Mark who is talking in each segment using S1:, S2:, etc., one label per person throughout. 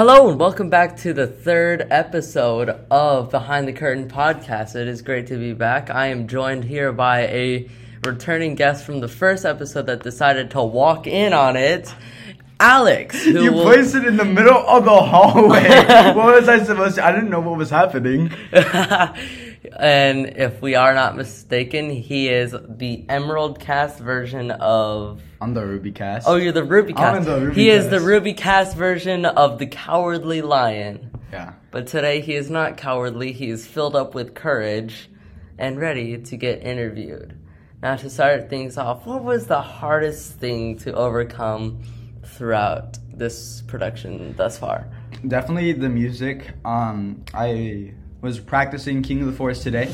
S1: Hello and welcome back to the third episode of Behind the Curtain podcast. It is great to be back. I am joined here by a returning guest from the first episode that decided to walk in on it, Alex. Who
S2: You
S1: will-
S2: placed it in the middle of the hallway. what was I supposed to? I didn't know what was happening.
S1: and if we are not mistaken, he is the Emerald Cast version of.
S2: I'm the Ruby cast.
S1: Oh, you're the Ruby
S2: I'm
S1: Cast.
S2: the Ruby
S1: he is the Ruby Cast version of the Cowardly Lion.
S2: yeah.
S1: But today he is not cowardly, he is filled up with courage and ready to get interviewed. Now, to start things off, what was the hardest thing to overcome throughout this production thus far?
S2: Definitely the music. Um, I was practicing King of the Forest today.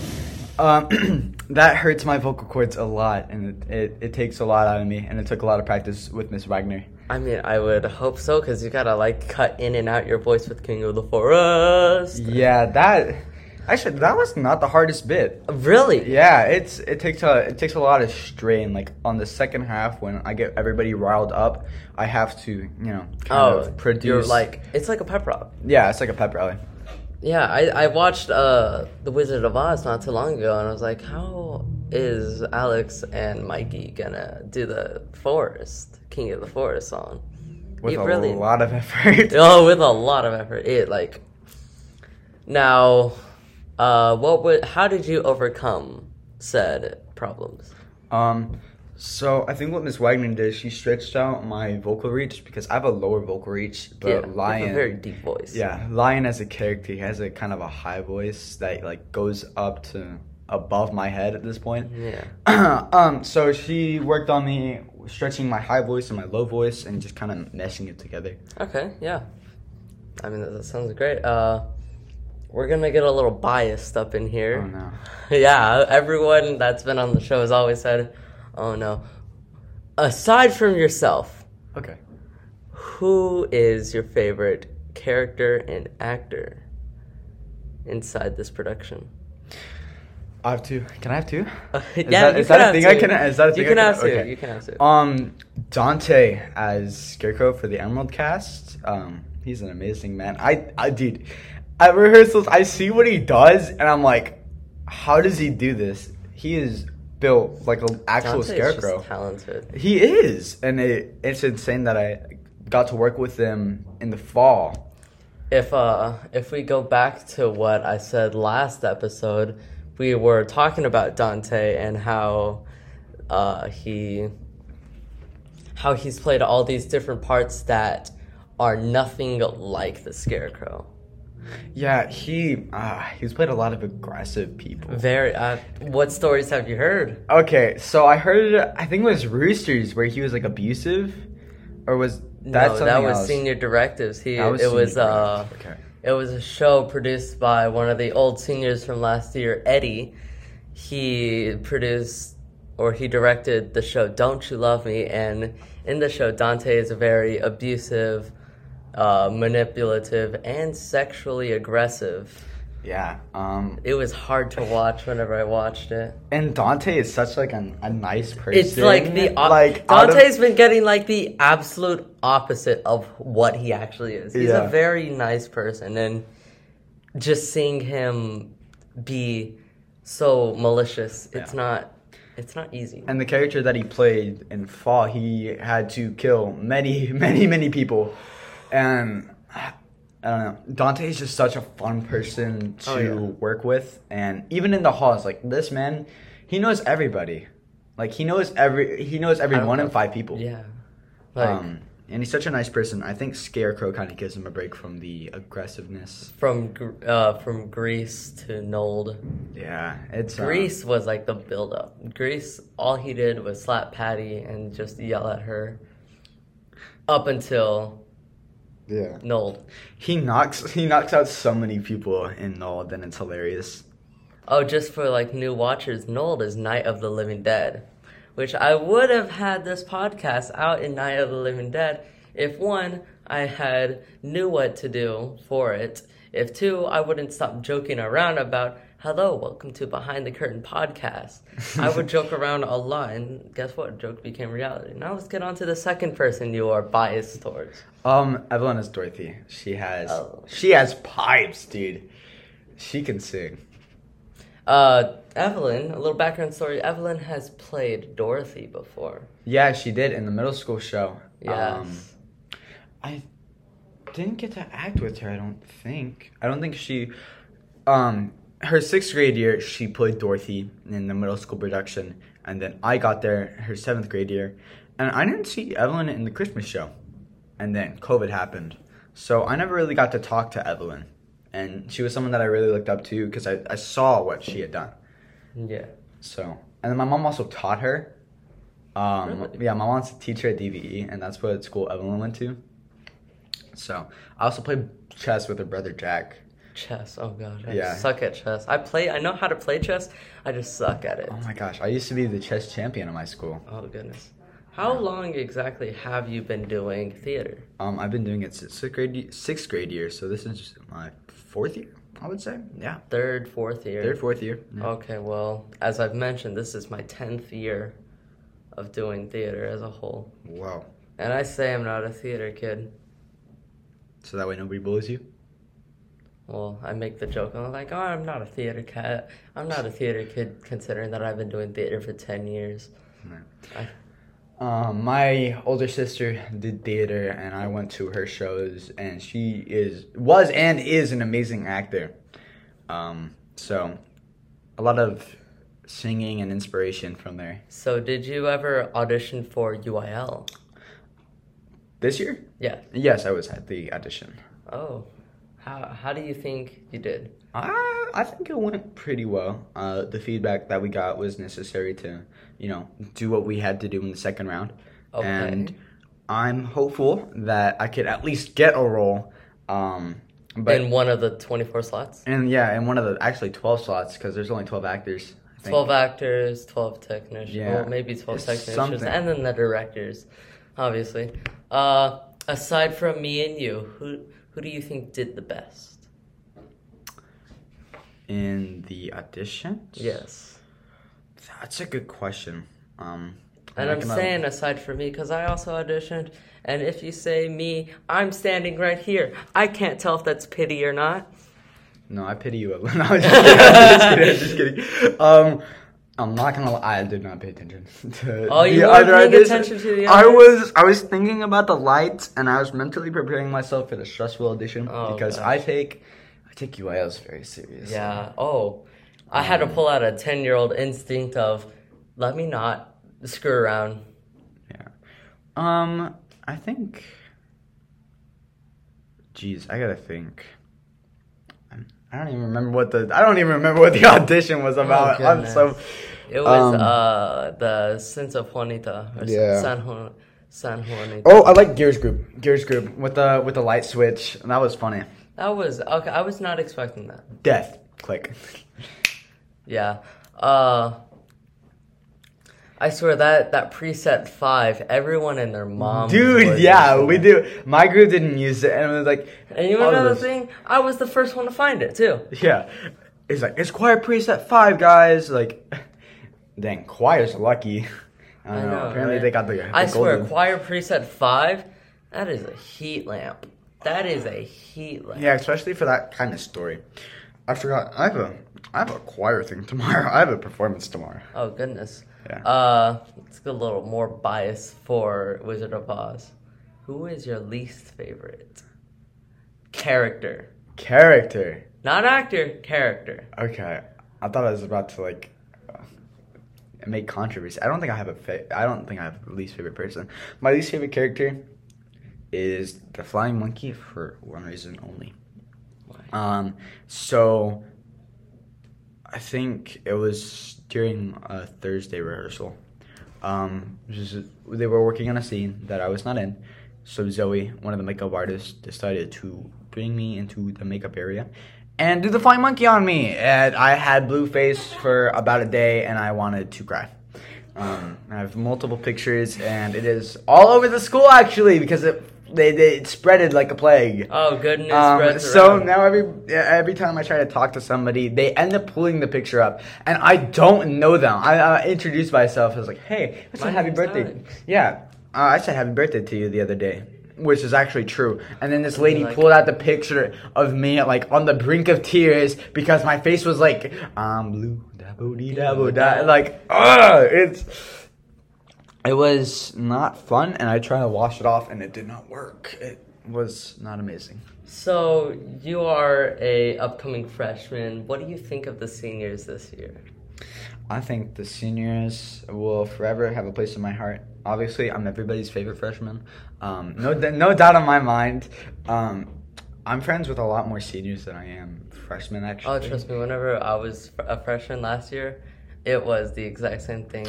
S2: Um, that hurts my vocal cords a lot, and it, it, it takes a lot out of me, and it took a lot of practice with Miss Wagner.
S1: I mean, I would hope so, because you gotta like cut in and out your voice with King of the Forest.
S2: Yeah, that actually that was not the hardest bit.
S1: Really?
S2: Yeah, it's it takes a it takes a lot of strain. Like on the second half, when I get everybody riled up, I have to you know kind
S1: Oh,
S2: of produce.
S1: you're like, it's like a pep rock.
S2: yeah, it's like a pep rally.
S1: Yeah, I, I watched uh, The Wizard of Oz not too long ago, and I was like, how is Alex and Mikey gonna do the Forest, King of the Forest song?
S2: With
S1: You
S2: a
S1: really-
S2: lot of effort.
S1: Oh, with a lot of effort. It like now, uh, what would? How did you overcome said problems?
S2: Um, so I think what Miss Wagner did, she stretched out my vocal reach because I have a lower vocal reach, but
S1: yeah,
S2: Lion,
S1: a very deep voice.
S2: yeah, Lion as a character, he has a kind of a high voice that like goes up to above my head at this point.
S1: yeah.
S2: um, so she worked on me stretching my high voice and my low voice and just kind of meshing it together.
S1: Okay, yeah. I mean, that, that sounds great. Uh, we're gonna get a little biased up in here.
S2: Oh no.
S1: yeah, everyone that's been on the show has always said, "Oh no." Aside from yourself,
S2: Okay.
S1: who is your favorite character and actor inside this production?
S2: I have two. Can I have two?
S1: yeah,
S2: Is that,
S1: you
S2: is
S1: can
S2: that a
S1: have
S2: thing I
S1: two.
S2: can? Is that a thing
S1: You can
S2: I
S1: have two.
S2: Okay.
S1: You can have two.
S2: Um, Dante as Scarecrow for the Emerald Cast. Um, he's an amazing man. I, I, dude, at rehearsals, I see what he does, and I'm like, how does he do this? He is built like an actual Scarecrow.
S1: talented.
S2: He is, and it, it's insane that I got to work with him in the fall.
S1: if uh if we go back to what I said last episode, we were talking about Dante and how uh he how he's played all these different parts that are nothing like the scarecrow.
S2: Yeah, he uh, he's played a lot of aggressive people.
S1: Very uh what stories have you heard?
S2: Okay, so I heard I think it was Roosters where he was like abusive, or was that
S1: no,
S2: something
S1: that was
S2: else?
S1: Senior Directives. He
S2: was
S1: it was uh
S2: okay.
S1: it was a show produced by one of the old seniors from last year, Eddie. He produced or he directed the show Don't You Love Me and in the show Dante is a very abusive, uh, manipulative and sexually aggressive.
S2: Yeah. Um.
S1: It was hard to watch whenever I watched it.
S2: And Dante is such like a, a nice person.
S1: It's like the op-
S2: like out of-
S1: Dante's been getting like the absolute opposite of what he actually is. He's
S2: Yeah.
S1: a very nice person, and just seeing him be so malicious, it's
S2: Yeah.
S1: not, it's not easy.
S2: and the character that he played in Fall, he had to kill many, many, many people, and I don't know. Dante is just such a fun person to
S1: Oh, yeah.
S2: work with, and even in the halls, like this man, he knows everybody. Like he knows every, he knows every one in five people.
S1: yeah, like
S2: um, and he's such a nice person. I think Scarecrow kind of gives him a break from the aggressiveness.
S1: from uh, from Grease to Nold.
S2: Yeah, it's uh,
S1: Grease was like the build up. Grease, all he did was slap Patty and just yell at her. Up until
S2: yeah,
S1: Nold.
S2: he knocks he knocks out so many people in Nod, and it's hilarious.
S1: Oh, just for like new watchers, Nold is Night of the Living Dead, which I would have had this podcast out in Night of the Living Dead if one, I had knew what to do for it. If two, I wouldn't stop joking around about hello, welcome to Behind the Curtain podcast. I would joke around a lot, and guess what? Joke became reality. Now let's get on to the second person you are biased towards.
S2: Um, Evelyn is Dorothy. She has
S1: Oh.
S2: she has pipes, dude. She can sing.
S1: Uh, Evelyn, a little background story. Evelyn has played Dorothy before.
S2: Yeah, she did in the middle school show.
S1: Yes.
S2: Um, I didn't get to act with her. I don't think. I don't think she. Um, her sixth grade year, she played Dorothy in the middle school production, and then I got there her seventh grade year, and I didn't see Evelyn in the Christmas show, and then COVID happened, so I never really got to talk to Evelyn, and she was someone that I really looked up to because I, I saw what she had done.
S1: Yeah.
S2: So, and then my mom also taught her. Um,
S1: Really?
S2: Yeah, my mom's a teacher at DVE, and that's what school Evelyn went to. So, I also played chess with her brother Jack.
S1: Chess. Oh god, I
S2: Yeah.
S1: suck at chess. I play. I know how to play chess. I just suck at it.
S2: Oh my gosh, I used to be the chess champion in my school.
S1: Oh goodness. How long exactly have you been doing theater?
S2: Um, I've been doing it since sixth grade, sixth grade year, so this is my fourth year, I would say. Yeah,
S1: Third, fourth year.
S2: third, fourth year. Yeah.
S1: Okay, well, as I've mentioned, this is my tenth year of doing theater as a whole,
S2: Wow.
S1: and I say I'm not a theater kid.
S2: So that way nobody bullies you.
S1: Well, I make the joke. I'm like, oh, I'm not a theater cat. I'm not a theater kid, considering that I've been doing theater for ten years. I,
S2: Um, my older sister did theater, and I went to her shows, and she is was and is an amazing actor. Um, so a lot of singing and inspiration from there.
S1: so, did you ever audition for UIL?
S2: This year,
S1: Yeah.
S2: yes, I was at the audition.
S1: Oh, how how do you think you did?
S2: I I think it went pretty well. Uh, the feedback that we got was necessary to, you know, do what we had to do in the second round,
S1: Okay.
S2: and I'm hopeful that I could at least get a role. Um, but
S1: in one of the 24 slots?
S2: And yeah, in one of the actually twelve slots because there's only twelve actors.
S1: 12 actors, 12 technicians.
S2: Yeah.
S1: Well, maybe 12
S2: It's
S1: technicians.
S2: something.
S1: And then the directors, obviously. Uh, aside from me and you, who, who do you think did the best?
S2: in the auditions.
S1: Yes.
S2: that's a good question. Um,
S1: And I'm
S2: gonna-
S1: saying aside from me because I also auditioned. And if you say me, I'm standing right here. I can't tell if that's pity or not.
S2: no, I pity you. no, I'm just kidding. I'm just kidding. I'm just kidding. Um, I'm not gonna lie. I did not pay attention to
S1: Oh, you
S2: the
S1: weren't
S2: other
S1: paying attention to the
S2: I was. I was thinking about the lights, and I was mentally preparing myself for the stressful audition
S1: Oh,
S2: because. I take, I take UILs very seriously.
S1: Yeah. Oh, I had to pull out a 10 year old instinct of let me not screw around.
S2: Yeah. Um, I think. Jeez, I gotta think. I'm- don't even remember what the I don't even remember what the audition was about. I'm
S1: goodness.
S2: so.
S1: It was
S2: Um,
S1: uh the sense of Juanita or
S2: Yeah.
S1: San Juan San Juanita.
S2: Oh, I like Gears Group. Gears Group with the with the light switch. and That was funny.
S1: That was okay. I was not expecting that.
S2: Death. Click.
S1: Yeah. Uh I swear that that preset five, everyone and their mom.
S2: Dude, yeah, we do. My group didn't use it, and it was like.
S1: And you want another thing? I was the first one to find it too.
S2: Yeah, it's like it's choir preset five, guys. Like, dang, choir's lucky. I don't
S1: I
S2: know.
S1: know,
S2: Apparently,
S1: right?
S2: they got the. the
S1: I swear,
S2: golden-
S1: choir preset five, that is a heat lamp. That is a heat lamp.
S2: Yeah, especially for that kind of story. I forgot. I have a I have a choir thing tomorrow. I have a performance tomorrow.
S1: Oh goodness.
S2: Yeah.
S1: Uh, let's get a little more bias for Wizard of Oz. Who is your least favorite character?
S2: Character.
S1: Not actor, character.
S2: Okay, I thought I was about to like uh, make controversy. I don't think I have a fa- I don't think I have a least favorite person. My least favorite character is the flying monkey for one reason only. Um, so I think it was during a Thursday rehearsal. Um, they were working on a scene that I was not in. So Zoe, one of the makeup artists, decided to bring me into the makeup area and do the flying monkey on me. And I had blue face for about a day, and I wanted to cry. Um, I have multiple pictures, and it is all over the school actually because it they they it spreaded like a plague.
S1: Oh, good news
S2: Um, so
S1: around.
S2: now every every time I try to talk to somebody, they end up pulling the picture up, and I don't know them. I introduced myself. I was like, "Hey, I said happy birthday."
S1: Alex.
S2: Yeah, uh, I said happy birthday to you the other day, which is actually true. And then this lady
S1: like-
S2: pulled out the picture of me like on the brink of tears because my face was like, "I'm blue, dabbo dee dabbo da." Like, ugh, it's. It was not fun, and I tried to wash it off, and it did not work. It was not amazing.
S1: So you are a upcoming freshman. What do you think of the seniors this year?
S2: I think the seniors will forever have a place in my heart. Obviously, I'm everybody's favorite freshman. Um, no, no doubt in my mind. Um, I'm friends with a lot more seniors than I am freshmen. Actually,
S1: Oh, trust me. Whenever I was a freshman last year, it was the exact same thing,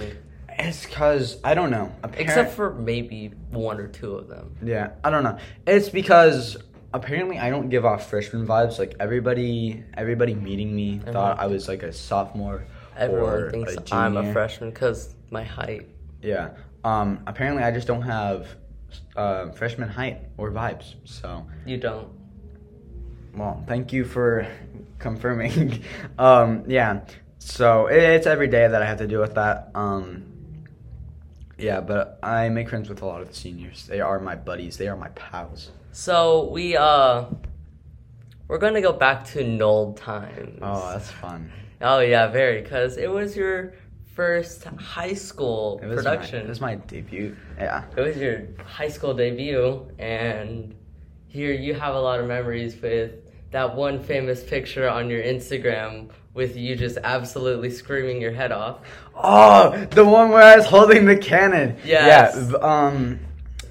S2: It's because I don't know.
S1: Except for maybe one or two of them.
S2: yeah, I don't know. It's because apparently I don't give off freshman vibes. Like everybody, everybody meeting me thought I was like a sophomore.
S1: Everyone
S2: or
S1: thinks
S2: a
S1: I'm a freshman because my height.
S2: Yeah. Um. Apparently, I just don't have uh, freshman height or vibes. So,
S1: You don't.
S2: well, thank you for confirming. um. Yeah. So it's every day that I have to deal with that. Um. Yeah, but I make friends with a lot of the seniors. They are my buddies. They are my pals.
S1: So we uh, we're gonna go back to Knoll times.
S2: Oh, that's fun.
S1: Oh yeah, very. Cause it was your first high school
S2: It
S1: production.
S2: My, it was my debut. Yeah.
S1: It was your high school debut, and here you have a lot of memories with that one famous picture on your Instagram with you just absolutely screaming your head off.
S2: Oh, the one where I was holding the cannon.
S1: Yes.
S2: Yeah. Um,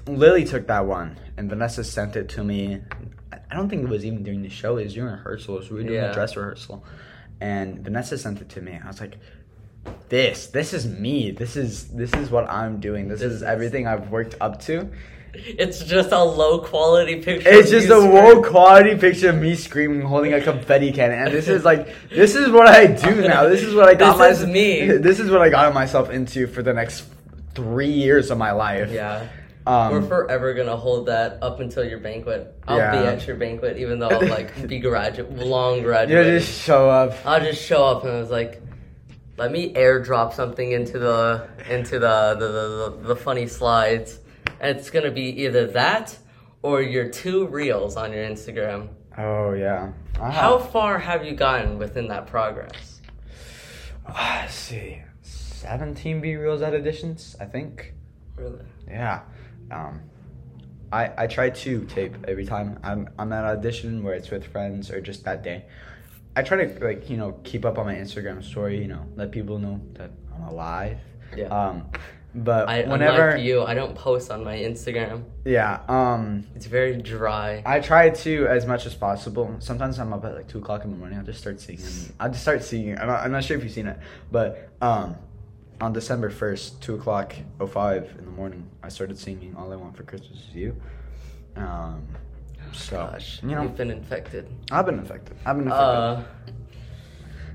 S2: Lily took that one, and Vanessa sent it to me. I- don't think it was even during the show. It was during rehearsals. We were doing
S1: Yeah.
S2: a dress rehearsal, and Vanessa sent it to me. I was like, "This, this is me. This is this is what I'm doing. This,
S1: This
S2: is
S1: is-
S2: everything I've worked up to."
S1: It's just a low quality picture.
S2: It's just a low quality picture of me screaming, holding a confetti cannon, and this is like, this is what I do now. This is what I got
S1: This is
S2: myself.
S1: me.
S2: This is what I got myself into for the next three years of my life.
S1: Yeah.
S2: Um,
S1: We're forever gonna hold that up until your banquet. I'll be at your banquet, even though I'll like be graduate, long graduate.
S2: you just show up.
S1: I'll just show up and I was like, let me airdrop something into the into the the, the, the, the funny slides. It's gonna be either that or your two reels on your Instagram.
S2: Oh yeah. I
S1: How far have you gotten within that progress?
S2: Ah, let's see, seventeen B reels at editions, I think.
S1: Really?
S2: Yeah. Um, I I try to tape every time I'm I'm at audition where it's with friends or just that day. I try to like you know keep up on my Instagram story. You know, let people know that I'm alive.
S1: Yeah.
S2: Um, but
S1: I
S2: whenever
S1: unlike you, I don't post on my Instagram.
S2: yeah um.
S1: It's very dry.
S2: I try to as much as possible. Sometimes I'm up at like two o'clock in the morning. I'll just start singing. I'll just start singing. I'm not, I'm not sure if you've seen it, but um, on December first, two o'clock oh five in the morning, I started singing "All I Want for Christmas Is You." Um, so
S1: Gosh,
S2: you know,
S1: you've been infected.
S2: I've been infected. I've been infected.
S1: Uh,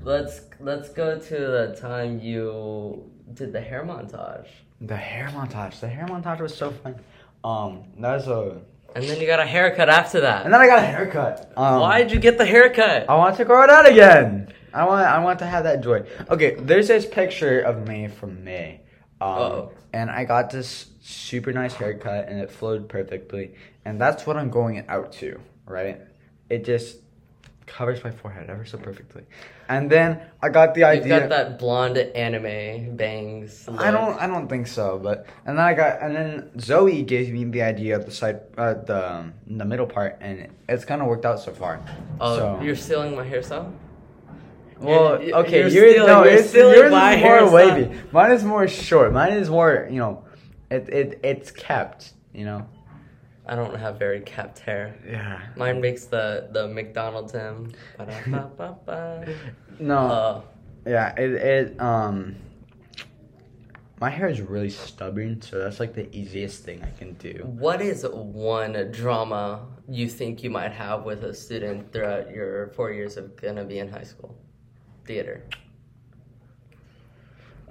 S1: let's let's go to the time you did the hair montage,
S2: the hair montage. The hair montage was so fun. Um, that was a,
S1: and then you got a haircut after that.
S2: and then I got a haircut. Um,
S1: Why did you get the haircut?
S2: I want to grow it out again. I want I want to have that joy. Okay, there's this picture of me from May. Um,
S1: Uh-oh.
S2: and I got this super nice haircut and it flowed perfectly. And that's what I'm going out to, right? It just covers my forehead ever so perfectly. And then I got the idea
S1: got that blonde anime bangs.
S2: I don't. I don't think so. But and then I got and then Zoe gave me the idea of the side, uh, the um, the middle part, and it's kind of worked out so far.
S1: Oh,
S2: so.
S1: you're stealing my hairstyle.
S2: Well,
S1: You're-
S2: okay,
S1: you're
S2: you're,
S1: stealing-
S2: no,
S1: you're
S2: it's,
S1: stealing
S2: yours
S1: my
S2: is more
S1: hairstyle.
S2: wavy. Mine is more short. Mine is more, you know, it it it's kept, you know.
S1: I don't have very kept hair.
S2: Yeah.
S1: Mine makes the the McDonald's him.
S2: No.
S1: Uh,
S2: yeah. It it um. My hair is really stubborn, so that's like the easiest thing I can do.
S1: what is one drama you think you might have with a student throughout your four years of gonna be in high school? Theater.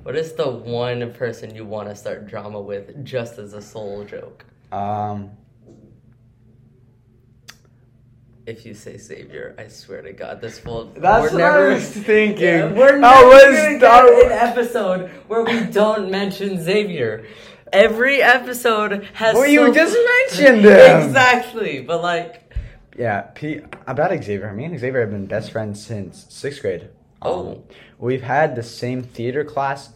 S1: What is the one person you want to start drama with just as a sole joke?
S2: Um.
S1: If you say Xavier, I swear to God, this will.
S2: That's
S1: we're
S2: what I was thinking.
S1: Yeah, we're never
S2: was-
S1: gonna get an episode where we don't mention Xavier. Every episode has.
S2: Well, you just mentioned him.
S1: exactly, but like,
S2: Yeah, P- about Xavier. Me and Xavier have been best friends since sixth grade. Um,
S1: Oh.
S2: we've had the same theater class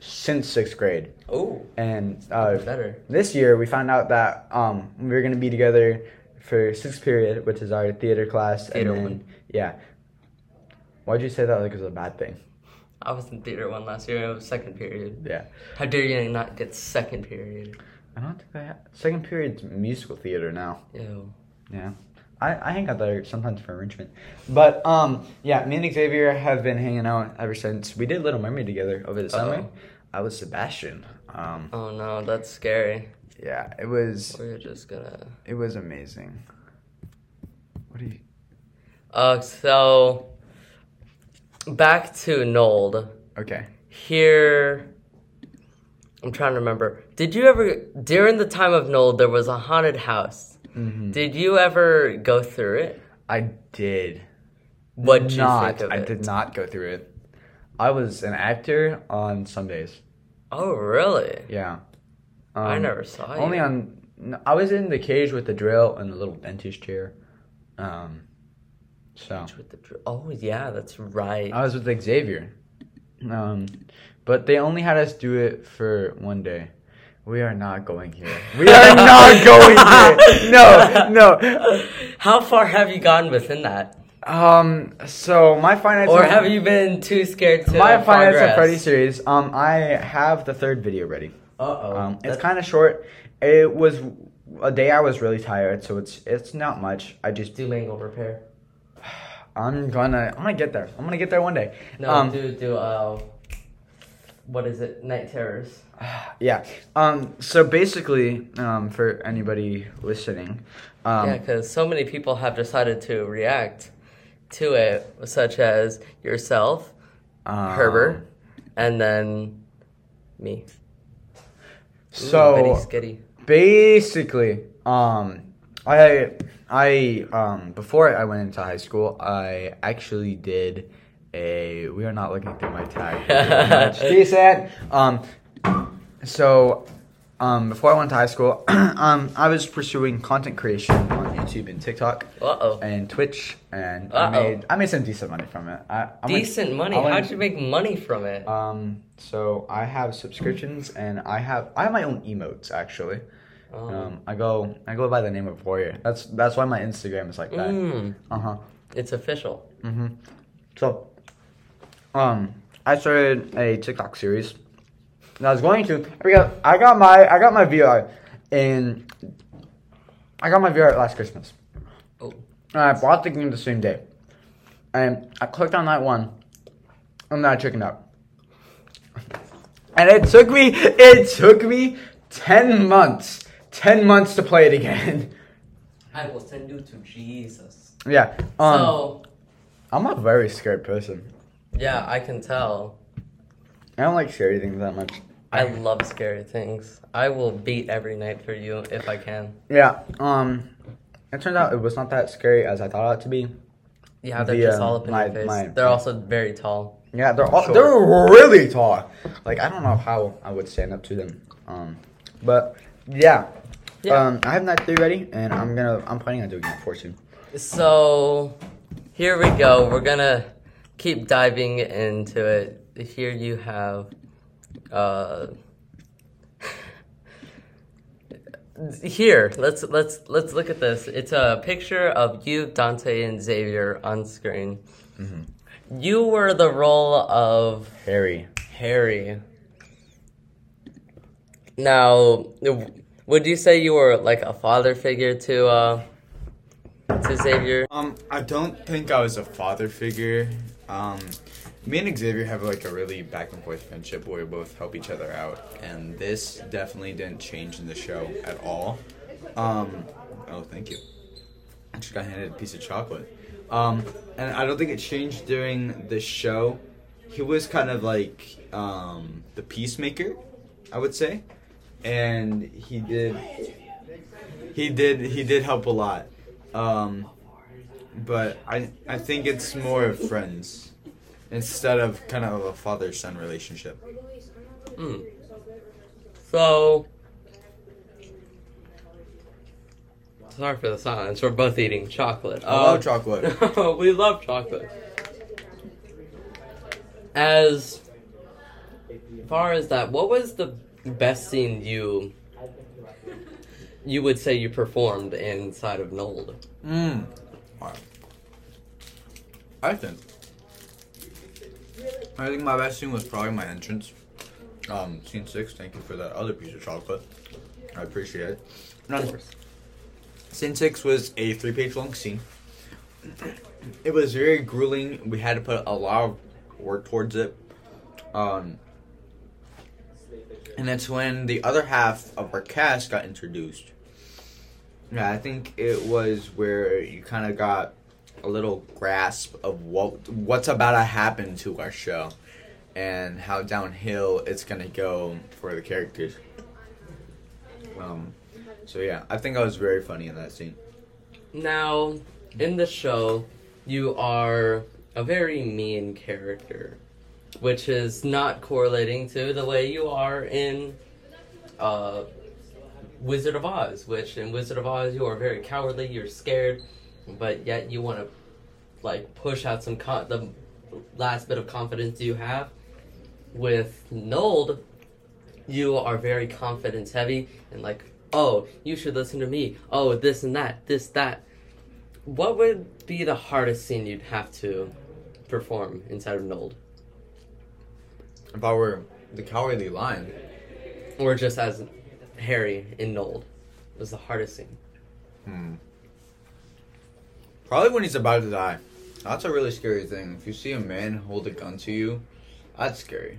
S2: since sixth grade,
S1: oh,
S2: and uh,
S1: better.
S2: this year we found out that um, we were gonna be together for sixth period, which is our theater class,
S1: Theater
S2: and then
S1: one.
S2: yeah. Why'd you say that like it was a bad thing?
S1: I was in theater one last year. It was second period.
S2: Yeah,
S1: How dare you not get second period?
S2: I don't think I second period's musical theater now.
S1: Ew.
S2: Yeah. I, I hang out there sometimes for enrichment. But um yeah, me and Xavier have been hanging out ever since we did Little Mermaid together over the summer.
S1: Uh-oh.
S2: I was Sebastian. Um
S1: Oh no, that's scary.
S2: Yeah, it was
S1: We're just gonna.
S2: it was amazing. What do you
S1: Uh, so back to Nold.
S2: Okay.
S1: Here, I'm trying to remember. Did you ever during the time of Nold there was a haunted house?
S2: Mm-hmm.
S1: Did you ever go through it?
S2: I did.
S1: What did you
S2: not
S1: think of
S2: I
S1: it?
S2: did not go through it. I was an actor on Sundays.
S1: Oh really?
S2: Yeah.
S1: I
S2: Um,
S1: never saw it.
S2: Only
S1: you.
S2: on no, I was in the cage with the drill and the little dentist chair. Um so
S1: With the drill. oh yeah, that's right.
S2: I was with Xavier. Um, but they only had us do it for one day. We are not going here. We are not going here. No, no.
S1: How far have you gone within that,
S2: Um, so my finance
S1: or have you been too scared to?
S2: my finance of Freddy series? Um, I have the third video ready.
S1: Uh oh.
S2: Um, it's kind of short. It was a day I was really tired, so it's it's not much. I just
S1: do mango repair.
S2: I'm gonna I'm gonna get there. I'm gonna get there one day.
S1: No,
S2: um,
S1: do do uh, what is it? Night terrors.
S2: Yeah. Um. So basically, um, for anybody listening, um,
S1: yeah, because so many people have decided to react to it, such as yourself,
S2: um,
S1: Herbert, and then me.
S2: So basically, um, I I um before I went into high school, I actually did a. We are not looking through my tag. Decent. Um. So. Um, before I went to high school, um, I was pursuing content creation on YouTube and TikTok
S1: Uh oh.
S2: and Twitch, and I
S1: Uh-oh.
S2: made I made some decent money from it. I, I went-
S1: Decent money.
S2: I went-
S1: How'd you make money from it?
S2: Um, so I have subscriptions, and I have I have my own emotes actually.
S1: Oh.
S2: Um, I go I go by the name of Warrior. That's that's why my Instagram is like that.
S1: Mm,
S2: Uh huh.
S1: it's official.
S2: Mm-hmm. So, um, I started a TikTok series. And I was going to. I got I got my I got my VR, and I got my VR last Christmas.
S1: Oh.
S2: And I bought the game the same day, and I clicked on that one, and then I chickened out. And it took me it took me ten months, ten months to play it again.
S1: I will send you to Jesus.
S2: yeah. Um,
S1: so
S2: I'm a very scared person.
S1: yeah, I can tell.
S2: I don't like scary things that much.
S1: I love scary things. I will beat every night for you if I can.
S2: Yeah. Um, it turns out it was not that scary as I thought it to be.
S1: Yeah, they're
S2: The,
S1: just all up in
S2: my-
S1: your face.
S2: my-
S1: they're also very tall.
S2: Yeah, they're all, they're really tall. Like I don't know how I would stand up to them. Um, but yeah.
S1: Yeah.
S2: Um, I have night three ready, and I'm gonna I'm planning on doing it for soon.
S1: So here we go. We're gonna keep diving into it. Here you have uh here let's let's let's look at this. It's a picture of you dante and xavier on screen. You were the role of
S2: Harry.
S1: harry. Now would you say you were like a father figure to uh to xavier?
S3: Um, I don't think I was a father figure. Um, me and Xavier have like a really back and forth friendship where we both help each other out, and this definitely didn't change in the show at all. Um, oh, thank you. I just got handed a piece of chocolate. Um, and I don't think it changed during the show. He was kind of like um, the peacemaker, I would say, and he did he did he did help a lot. Um,
S2: but I I think it's more of friends instead of kind of a father son relationship.
S1: Hmm. So, sorry for the silence. We're both eating chocolate.
S2: I love
S1: Um,
S2: chocolate.
S1: we love chocolate. As far as that, what was the best scene you you would say you performed inside of Nold?
S2: Mm. I think. I think my best scene was probably my entrance. Um, scene six. Thank you for that other piece of chocolate. I appreciate it. No, Scene six was a three-page long scene. It was very grueling. We had to put a lot of work towards it. Um, and that's when the other half of our cast got introduced. Yeah, I think it was where you kind of got a little grasp of what what's about to happen to our show, and how downhill it's gonna go for the characters. Um, so yeah, I think I was very funny in that scene.
S1: Now, in the show, you are a very mean character, which is not correlating to the way you are in uh, Wizard of Oz, which in Wizard of Oz you are very cowardly, you're scared, but yet you want to like push out some con- the last bit of confidence you have. With Nold, you are very confidence heavy and like, oh, you should listen to me. Oh, this and that, this that. What would be the hardest scene you'd have to perform inside of Nold,
S2: If I were the cowardly lion,
S1: or just as Harry in Nold was the hardest scene?
S2: hmm. Probably when he's about to die. That's a really scary thing. If you see a man hold a gun to you, that's scary.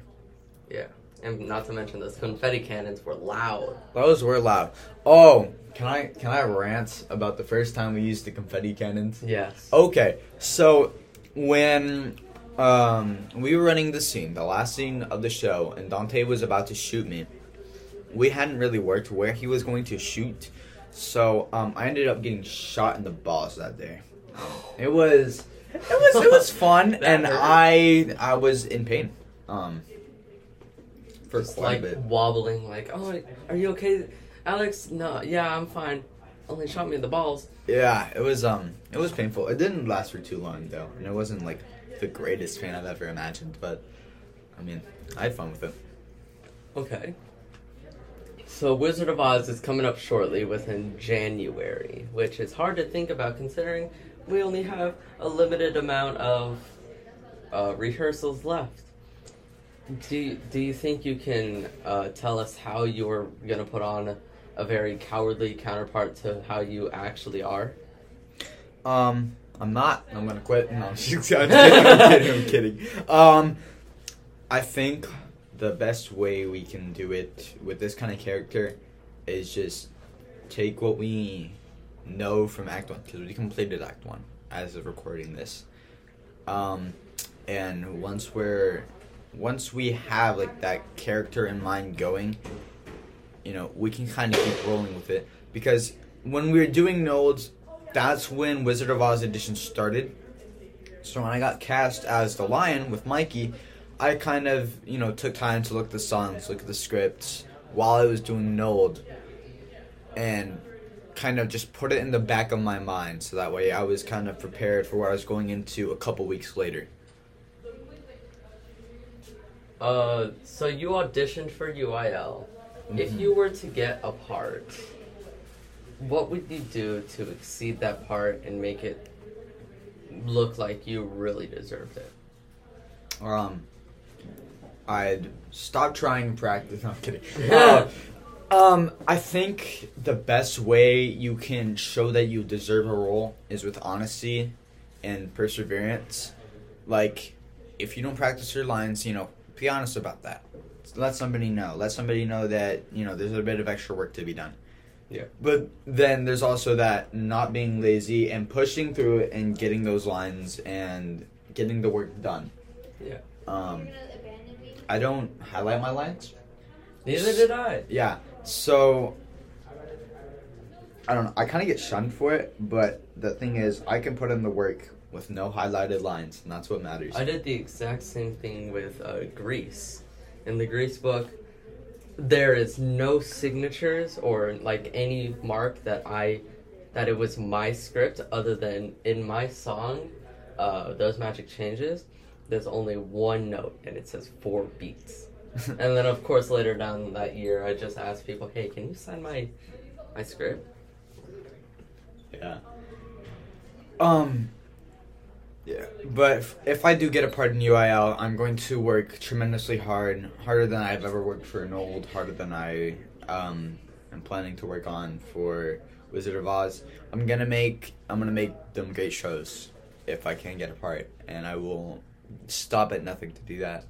S1: Yeah, and not to mention those confetti cannons were loud.
S2: Those were loud. Oh, can I can I rant about the first time we used the confetti cannons?
S1: Yes.
S2: Okay, so when um, we were running the scene, the last scene of the show, and Dante was about to shoot me, we hadn't really worked where he was going to shoot, so um, I ended up getting shot in the balls that day. It was it was it was fun, and
S1: hurt.
S2: I I was in pain. Um, for
S1: Just
S2: quite
S1: like
S2: a bit.
S1: wobbling, like, oh, are you okay, Alex? No, yeah, I'm fine. Only shot me in the balls.
S2: Yeah, it was um it was painful. It didn't last for too long though, and it wasn't like the greatest pain I've ever imagined, but I mean, I had fun with it.
S1: Okay. So Wizard of Oz is coming up shortly within January, which is hard to think about considering we only have a limited amount of uh, rehearsals left. Do you, do you think you can uh, tell us how you're gonna put on a very cowardly counterpart to how you actually are?
S2: Um, I'm not. I'm gonna quit. No, I'm just I'm kidding. I'm kidding. I'm kidding. Um, I think the best way we can do it with this kind of character is just take what we know from Act One because we completed Act One as of recording this. Um, and once we're once we have like that character in mind going, you know, we can kind of keep rolling with it because when we were doing nodes, that's when Wizard of Oz edition started. So when I got cast as the lion with Mikey, I kind of you know took time to look at the songs, look at the scripts while I was doing Nold, and kind of just put it in the back of my mind so that way I was kind of prepared for what I was going into a couple weeks later.
S1: Uh, so you auditioned for UIL. If
S2: Mhm.
S1: you were to get a part, what would you do to exceed that part and make it look like you really deserved it?
S2: Um, I'd stop trying to practice. No, I'm kidding. Uh, um, I think the best way you can show that you deserve a role is with honesty and perseverance. Like, if you don't practice your lines, you know, be honest about that. Let somebody know. Let somebody know that you know there's a bit of extra work to be done.
S1: Yeah.
S2: But then there's also that not being lazy and pushing through it and getting those lines and getting the work done.
S1: Yeah.
S2: Um, I don't highlight my lines.
S1: Neither did I.
S2: Yeah. So
S4: I don't know. I kind of get shunned for it, but the thing is, I can put in the work with no highlighted lines, and that's what matters.
S1: I did the exact same thing with uh, Grease. In the Grease book, there is no signatures or like any mark that I that it was my script other than in my song, uh, those magic changes. There's only one note and it says four beats. and then of course later down that year, I just asked people, "Hey, can you sign my my script?"
S2: Yeah. Um. Yeah, but if, if I do get a part in UIL, I'm going to work tremendously hard, harder than I've ever worked for an old, harder than I um, am planning to work on for Wizard of Oz. I'm gonna make I'm gonna make them great shows if I can get a part, and I will stop at nothing to do that.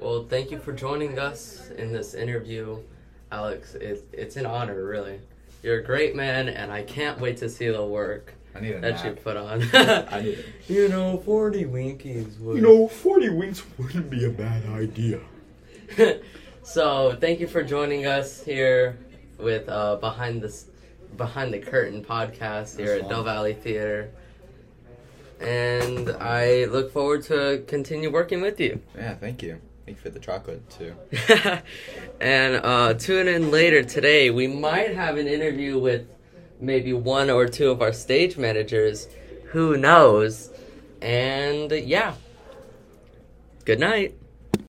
S1: Well, thank you for joining us in this interview, Alex. It, it's an honor, really. You're a great man, and I can't wait to see the work
S2: I need a
S1: that you put on.
S2: I need it.
S1: You know, 40 Winkies would.
S2: You know, 40 winks wouldn't be a bad idea.
S1: so, thank you for joining us here with uh, Behind the, Behind the Curtain podcast here
S2: That's
S1: at
S2: fun.
S1: Del Valley Theater. And I look forward to continue working with you.
S2: Yeah, thank you. You for the chocolate, too.
S1: and uh, tune in later today. We might have an interview with maybe one or two of our stage managers. Who knows? And yeah. Good night.